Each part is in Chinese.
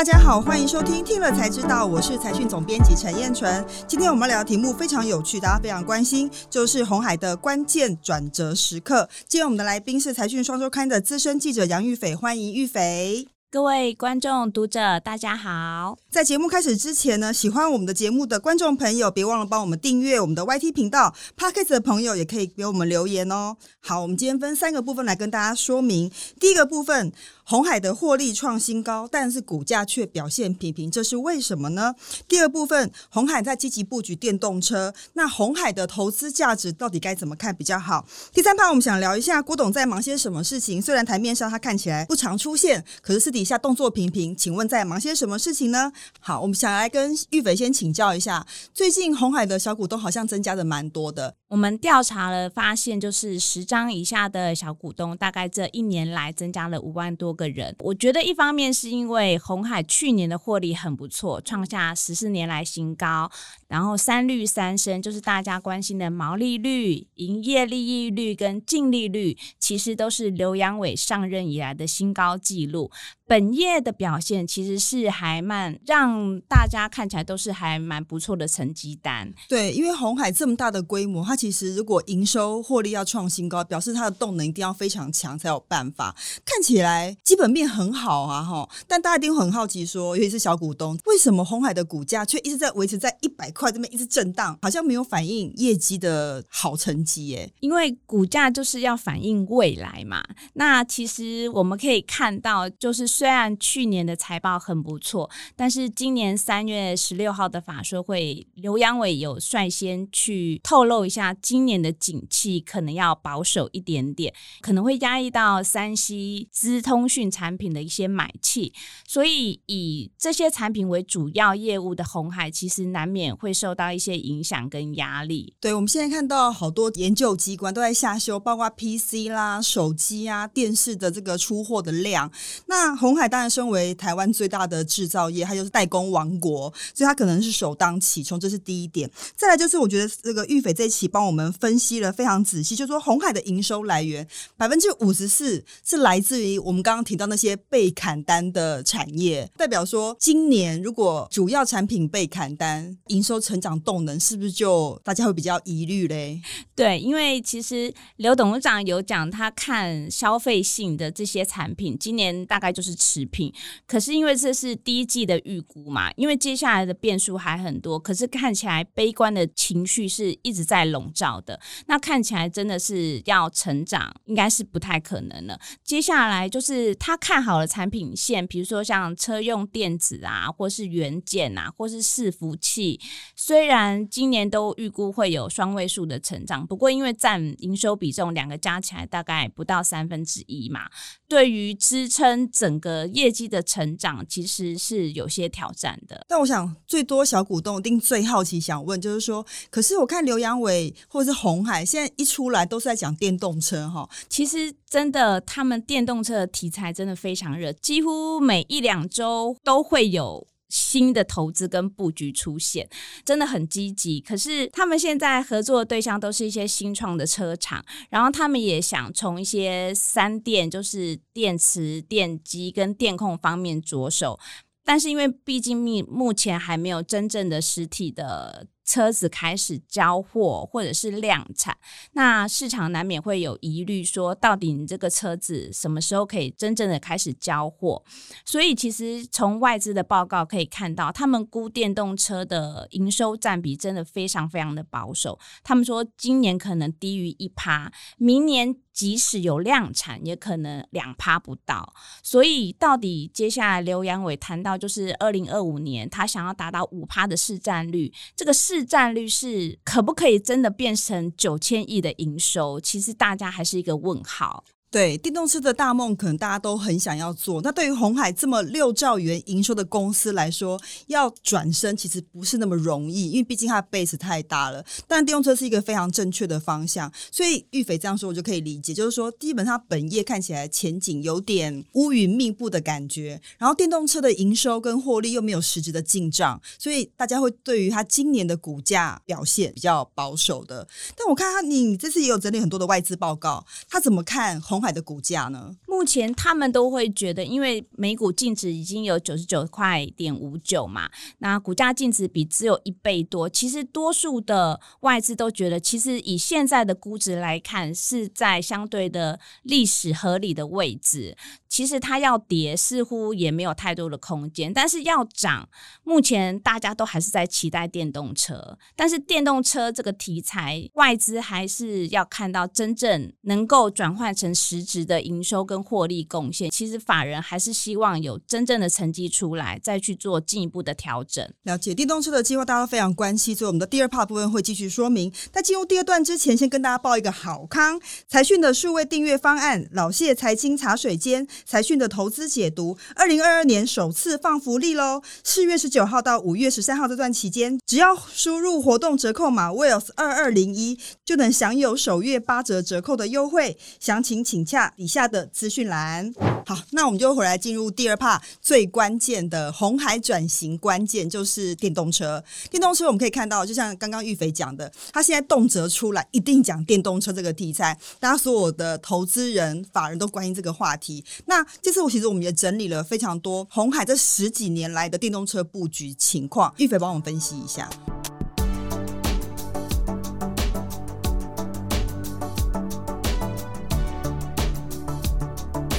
大家好，欢迎收听《听了才知道》，我是财讯总编辑陈燕纯。今天我们聊的题目非常有趣，大家非常关心，就是红海的关键转折时刻。今天我们的来宾是财讯双周刊的资深记者杨玉斐，欢迎玉斐。各位观众、读者，大家好！在节目开始之前呢，喜欢我们的节目的观众朋友，别忘了帮我们订阅我们的 YT 频道。Podcast 的朋友也可以给我们留言哦。好，我们今天分三个部分来跟大家说明。第一个部分。红海的获利创新高，但是股价却表现平平，这是为什么呢？第二部分，红海在积极布局电动车，那红海的投资价值到底该怎么看比较好？第三趴，我们想聊一下郭董在忙些什么事情。虽然台面上他看起来不常出现，可是私底下动作频频。请问在忙些什么事情呢？好，我们想来跟玉斐先请教一下，最近红海的小股东好像增加的蛮多的。我们调查了，发现就是十张以下的小股东，大概这一年来增加了五万多个人。我觉得一方面是因为红海去年的获利很不错，创下十四年来新高，然后三率三升，就是大家关心的毛利率、营业利益率跟净利率，其实都是刘阳伟上任以来的新高纪录。本业的表现其实是还蛮让大家看起来都是还蛮不错的成绩单。对，因为红海这么大的规模，它其实如果营收获利要创新高，表示它的动能一定要非常强才有办法。看起来基本面很好啊，哈！但大家一定很好奇，说尤其是小股东，为什么红海的股价却一直在维持在一百块这边一直震荡，好像没有反映业绩的好成绩？耶？因为股价就是要反映未来嘛。那其实我们可以看到，就是。虽然去年的财报很不错，但是今年三月十六号的法说会，刘阳伟有率先去透露一下，今年的景气可能要保守一点点，可能会压抑到三 C 资通讯产品的一些买气，所以以这些产品为主要业务的红海，其实难免会受到一些影响跟压力。对，我们现在看到好多研究机关都在下修，包括 PC 啦、手机啊、电视的这个出货的量，那红。红海当然身为台湾最大的制造业，它就是代工王国，所以它可能是首当其冲，这是第一点。再来就是，我觉得这个玉斐这一期帮我们分析了非常仔细，就说红海的营收来源百分之五十四是来自于我们刚刚提到那些被砍单的产业，代表说今年如果主要产品被砍单，营收成长动能是不是就大家会比较疑虑嘞？对，因为其实刘董事长有讲，他看消费性的这些产品，今年大概就是。持平，可是因为这是第一季的预估嘛，因为接下来的变数还很多，可是看起来悲观的情绪是一直在笼罩的。那看起来真的是要成长，应该是不太可能了。接下来就是他看好了产品线，比如说像车用电子啊，或是元件啊，或是伺服器，虽然今年都预估会有双位数的成长，不过因为占营收比重两个加起来大概不到三分之一嘛，对于支撑整个。呃，业绩的成长其实是有些挑战的。但我想，最多小股东一定最好奇，想问就是说，可是我看刘阳伟或者是红海，现在一出来都是在讲电动车哈。其实真的，他们电动车的题材真的非常热，几乎每一两周都会有。新的投资跟布局出现，真的很积极。可是他们现在合作的对象都是一些新创的车厂，然后他们也想从一些三电，就是电池、电机跟电控方面着手。但是因为毕竟目目前还没有真正的实体的。车子开始交货或者是量产，那市场难免会有疑虑，说到底你这个车子什么时候可以真正的开始交货？所以其实从外资的报告可以看到，他们估电动车的营收占比真的非常非常的保守。他们说今年可能低于一趴，明年。即使有量产，也可能两趴不到。所以，到底接下来刘阳伟谈到，就是二零二五年他想要达到五趴的市占率，这个市占率是可不可以真的变成九千亿的营收？其实大家还是一个问号。对电动车的大梦，可能大家都很想要做。那对于红海这么六兆元营收的公司来说，要转身其实不是那么容易，因为毕竟它的 base 太大了。但电动车是一个非常正确的方向，所以玉斐这样说，我就可以理解，就是说基本上本业看起来前景有点乌云密布的感觉。然后电动车的营收跟获利又没有实质的进账，所以大家会对于它今年的股价表现比较保守的。但我看他，你这次也有整理很多的外资报告，他怎么看红？红海的股价呢？目前他们都会觉得，因为每股净值已经有九十九块点五九嘛，那股价净值比只有一倍多。其实多数的外资都觉得，其实以现在的估值来看，是在相对的历史合理的位置。其实它要跌，似乎也没有太多的空间，但是要涨，目前大家都还是在期待电动车。但是电动车这个题材，外资还是要看到真正能够转换成实质的营收跟获利贡献。其实法人还是希望有真正的成绩出来，再去做进一步的调整。了解电动车的计划，大家都非常关心，所以我们的第二 part 部分会继续说明。在进入第二段之前，先跟大家报一个好康：财讯的数位订阅方案，老谢财经茶水间。财讯的投资解读，二零二二年首次放福利喽！四月十九号到五月十三号这段期间，只要输入活动折扣码 Wells 二二零一，就能享有首月八折折扣的优惠。详情请洽底下的资讯栏。好，那我们就回来进入第二 part 最关键的红海转型关键，就是电动车。电动车我们可以看到，就像刚刚玉肥讲的，他现在动辄出来一定讲电动车这个题材，大家所有的投资人、法人都关心这个话题。那这次我其实我们也整理了非常多红海这十几年来的电动车布局情况，玉肥帮我们分析一下。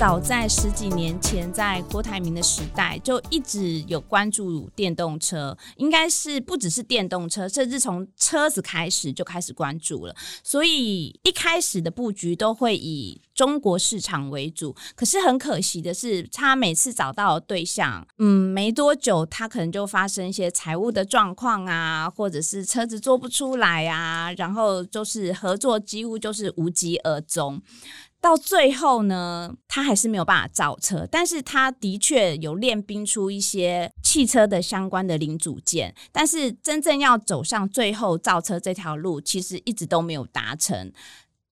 早在十几年前，在郭台铭的时代，就一直有关注电动车，应该是不只是电动车，甚至从车子开始就开始关注了。所以一开始的布局都会以中国市场为主。可是很可惜的是，他每次找到的对象，嗯，没多久他可能就发生一些财务的状况啊，或者是车子做不出来啊，然后就是合作几乎就是无疾而终。到最后呢，他还是没有办法造车，但是他的确有练兵出一些汽车的相关的零组件，但是真正要走上最后造车这条路，其实一直都没有达成。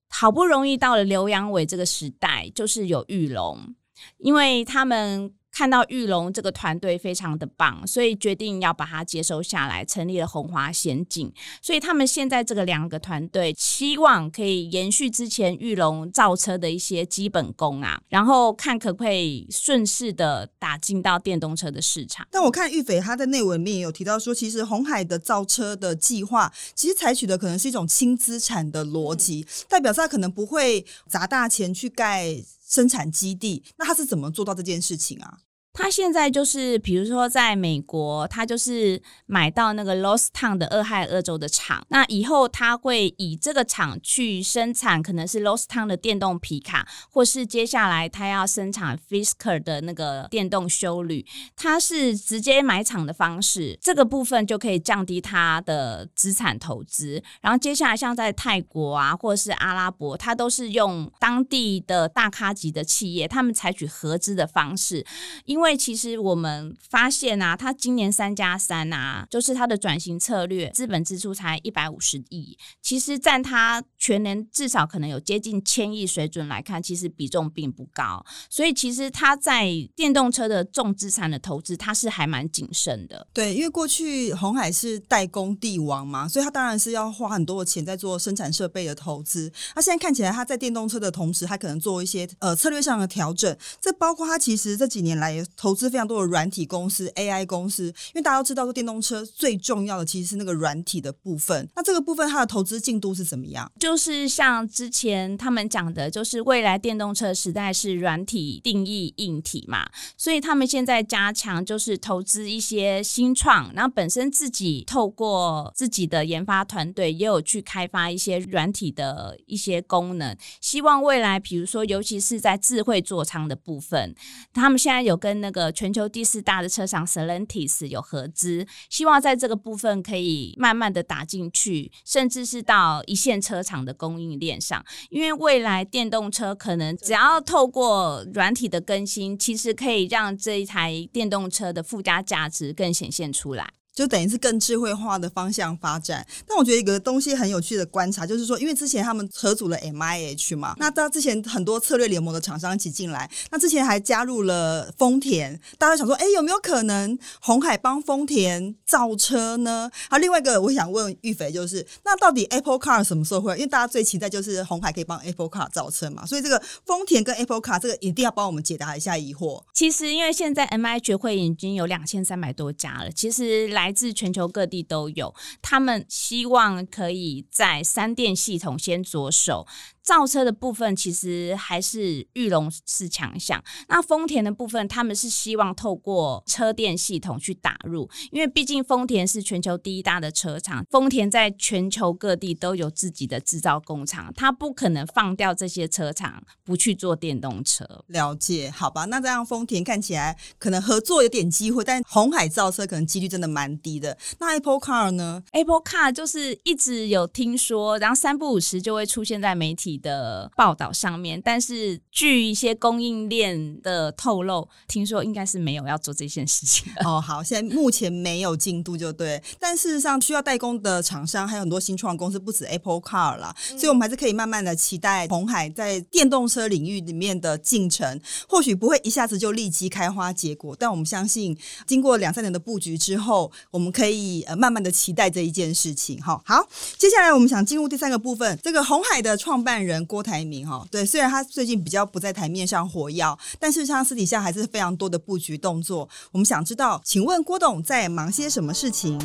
好不容易到了刘阳伟这个时代，就是有玉龙，因为他们。看到玉龙这个团队非常的棒，所以决定要把它接收下来，成立了红华先进。所以他们现在这个两个团队，希望可以延续之前玉龙造车的一些基本功啊，然后看可不可以顺势的打进到电动车的市场。但我看玉斐他在内文面有提到说，其实红海的造车的计划，其实采取的可能是一种轻资产的逻辑，代表他可能不会砸大钱去盖生产基地。那他是怎么做到这件事情啊？他现在就是，比如说在美国，他就是买到那个 Lost Town 的俄亥俄州的厂。那以后他会以这个厂去生产，可能是 Lost Town 的电动皮卡，或是接下来他要生产 Fisker 的那个电动修旅。他是直接买厂的方式，这个部分就可以降低他的资产投资。然后接下来像在泰国啊，或是阿拉伯，他都是用当地的大咖级的企业，他们采取合资的方式，因为。因为其实我们发现啊，他今年三加三啊，就是他的转型策略，资本支出才一百五十亿，其实占他全年至少可能有接近千亿水准来看，其实比重并不高。所以其实他在电动车的重资产的投资，他是还蛮谨慎的。对，因为过去红海是代工帝王嘛，所以他当然是要花很多的钱在做生产设备的投资。他现在看起来他在电动车的同时，他可能做一些呃策略上的调整，这包括他其实这几年来。投资非常多的软体公司、AI 公司，因为大家都知道说电动车最重要的其实是那个软体的部分。那这个部分它的投资进度是怎么样？就是像之前他们讲的，就是未来电动车时代是软体定义硬体嘛，所以他们现在加强就是投资一些新创，然后本身自己透过自己的研发团队也有去开发一些软体的一些功能，希望未来比如说尤其是在智慧座舱的部分，他们现在有跟那。个全球第四大的车厂 sellantis 有合资，希望在这个部分可以慢慢的打进去，甚至是到一线车厂的供应链上。因为未来电动车可能只要透过软体的更新，其实可以让这一台电动车的附加价值更显现出来。就等于是更智慧化的方向发展。但我觉得一个东西很有趣的观察，就是说，因为之前他们合组了 M I H 嘛，那到之前很多策略联盟的厂商一起进来，那之前还加入了丰田，大家想说，哎，有没有可能红海帮丰田造车呢？好，另外一个我想问玉肥，就是那到底 Apple Car 什么时候会？因为大家最期待就是红海可以帮 Apple Car 造车嘛，所以这个丰田跟 Apple Car 这个一定要帮我们解答一下疑惑。其实，因为现在 M I 学会已经有两千三百多家了，其实来自全球各地都有。他们希望可以在三电系统先着手。造车的部分其实还是玉龙是强项，那丰田的部分他们是希望透过车电系统去打入，因为毕竟丰田是全球第一大的车厂，丰田在全球各地都有自己的制造工厂，它不可能放掉这些车厂不去做电动车。了解，好吧，那这样丰田看起来可能合作有点机会，但红海造车可能几率真的蛮低的。那 Apple Car 呢？Apple Car 就是一直有听说，然后三不五时就会出现在媒体。的报道上面，但是据一些供应链的透露，听说应该是没有要做这件事情哦。好，现在目前没有进度就对，但事实上需要代工的厂商还有很多新创公司，不止 Apple Car 啦，所以我们还是可以慢慢的期待红海在电动车领域里面的进程，或许不会一下子就立即开花结果，但我们相信经过两三年的布局之后，我们可以呃慢慢的期待这一件事情。哈，好，接下来我们想进入第三个部分，这个红海的创办人。人郭台铭哈，对，虽然他最近比较不在台面上火药，但是他私底下还是非常多的布局动作。我们想知道，请问郭董在忙些什么事情？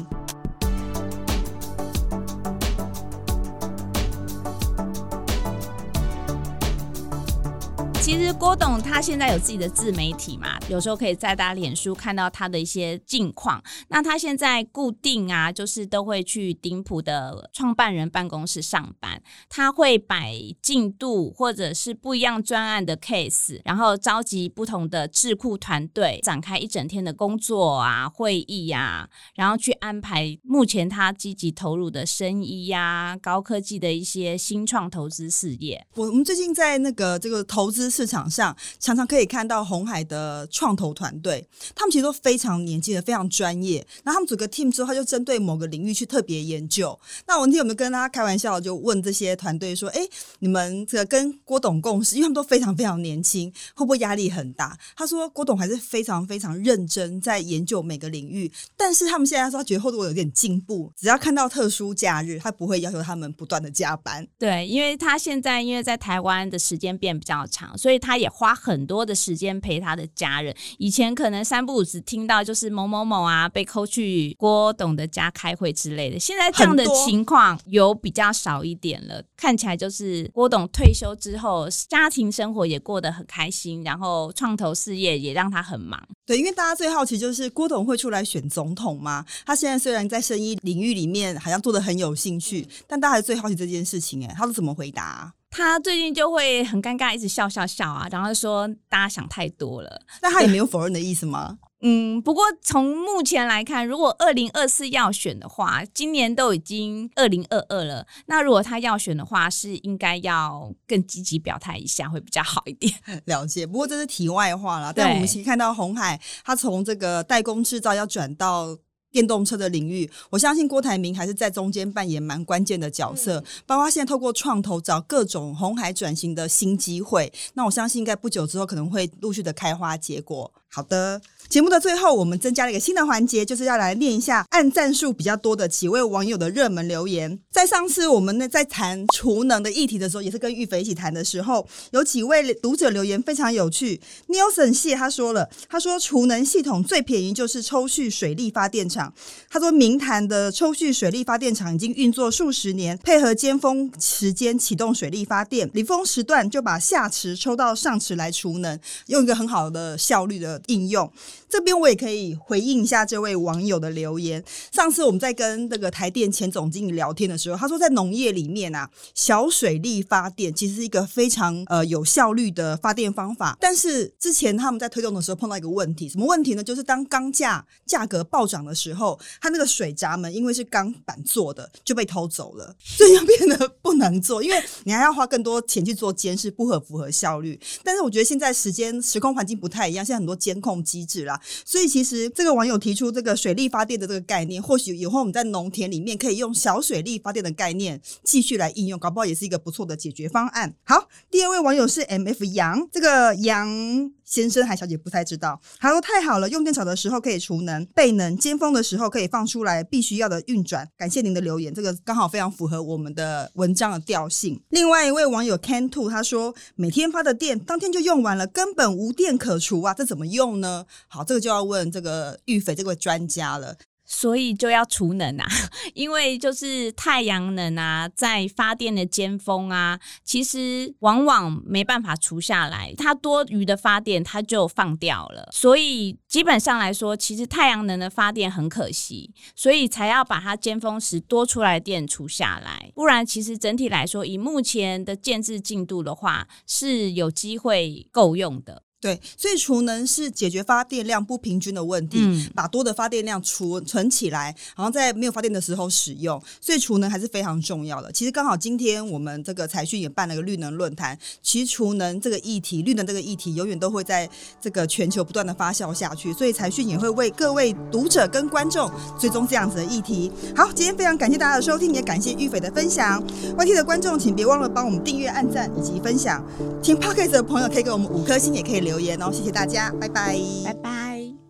其实郭董他现在有自己的自媒体嘛，有时候可以在大家脸书看到他的一些近况。那他现在固定啊，就是都会去顶普的创办人办公室上班，他会摆进度或者是不一样专案的 case，然后召集不同的智库团队，展开一整天的工作啊会议呀，然后去安排目前他积极投入的生意呀、高科技的一些新创投资事业。我我们最近在那个这个投资。市市场上常常可以看到红海的创投团队，他们其实都非常年轻的，非常专业。那他们组个 team 之后，他就针对某个领域去特别研究。那我那天有没有跟大家开玩笑，就问这些团队说：“哎，你们这个跟郭董共事，因为他们都非常非常年轻，会不会压力很大？”他说：“郭董还是非常非常认真在研究每个领域，但是他们现在说他觉得后头我有点进步，只要看到特殊假日，他不会要求他们不断的加班。对，因为他现在因为在台湾的时间变比较长。所以他也花很多的时间陪他的家人。以前可能三不五时听到就是某某某啊被扣去郭董的家开会之类的，现在这样的情况有比较少一点了。看起来就是郭董退休之后，家庭生活也过得很开心，然后创投事业也让他很忙。对，因为大家最好奇就是郭董会出来选总统吗？他现在虽然在生意领域里面好像做的很有兴趣，但大家最好奇这件事情，哎，他是怎么回答？他最近就会很尴尬，一直笑笑笑啊，然后说大家想太多了。那他也没有否认的意思吗？嗯，不过从目前来看，如果二零二四要选的话，今年都已经二零二二了，那如果他要选的话，是应该要更积极表态一下，会比较好一点。了解，不过这是题外话了。但我们其实看到红海，他从这个代工制造要转到。电动车的领域，我相信郭台铭还是在中间扮演蛮关键的角色，包括现在透过创投找各种红海转型的新机会，那我相信应该不久之后可能会陆续的开花结果。好的。节目的最后，我们增加了一个新的环节，就是要来念一下按赞数比较多的几位网友的热门留言。在上次我们呢在谈储能的议题的时候，也是跟玉肥一起谈的时候，有几位读者留言非常有趣。Nielsen 谢他说了，他说储能系统最便宜就是抽蓄水力发电厂。他说明潭的抽蓄水力发电厂已经运作数十年，配合尖峰时间启动水力发电，离峰时段就把下池抽到上池来储能，用一个很好的效率的应用。这边我也可以回应一下这位网友的留言。上次我们在跟那个台电前总经理聊天的时候，他说在农业里面啊，小水力发电其实是一个非常呃有效率的发电方法。但是之前他们在推动的时候碰到一个问题，什么问题呢？就是当钢价价格暴涨的时候，它那个水闸门因为是钢板做的就被偷走了，所以就变得不能做，因为你还要花更多钱去做监视，不合符合效率。但是我觉得现在时间时空环境不太一样，现在很多监控机制啦。所以其实这个网友提出这个水力发电的这个概念，或许以后我们在农田里面可以用小水力发电的概念继续来应用，搞不好也是一个不错的解决方案。好，第二位网友是 M F 杨，这个杨。先生还小姐不太知道，他说太好了，用电少的时候可以储能备能，尖峰的时候可以放出来必须要的运转。感谢您的留言，这个刚好非常符合我们的文章的调性。另外一位网友 Can Two 他说，每天发的电当天就用完了，根本无电可除啊，这怎么用呢？好，这个就要问这个玉斐这位专家了。所以就要储能啊，因为就是太阳能啊，在发电的尖峰啊，其实往往没办法除下来，它多余的发电它就放掉了。所以基本上来说，其实太阳能的发电很可惜，所以才要把它尖峰时多出来电除下来。不然，其实整体来说，以目前的建制进度的话，是有机会够用的。对，所以储能是解决发电量不平均的问题，把多的发电量储存起来，然后在没有发电的时候使用。所以储能还是非常重要的。其实刚好今天我们这个财讯也办了个绿能论坛，其实储能这个议题、绿能这个议题，永远都会在这个全球不断的发酵下去。所以财讯也会为各位读者跟观众追踪这样子的议题。好，今天非常感谢大家的收听，也感谢玉斐的分享。YT 的观众，请别忘了帮我们订阅、按赞以及分享。听 Podcast 的朋友可以给我们五颗星，也可以留。留言哦谢谢大家拜拜。拜拜。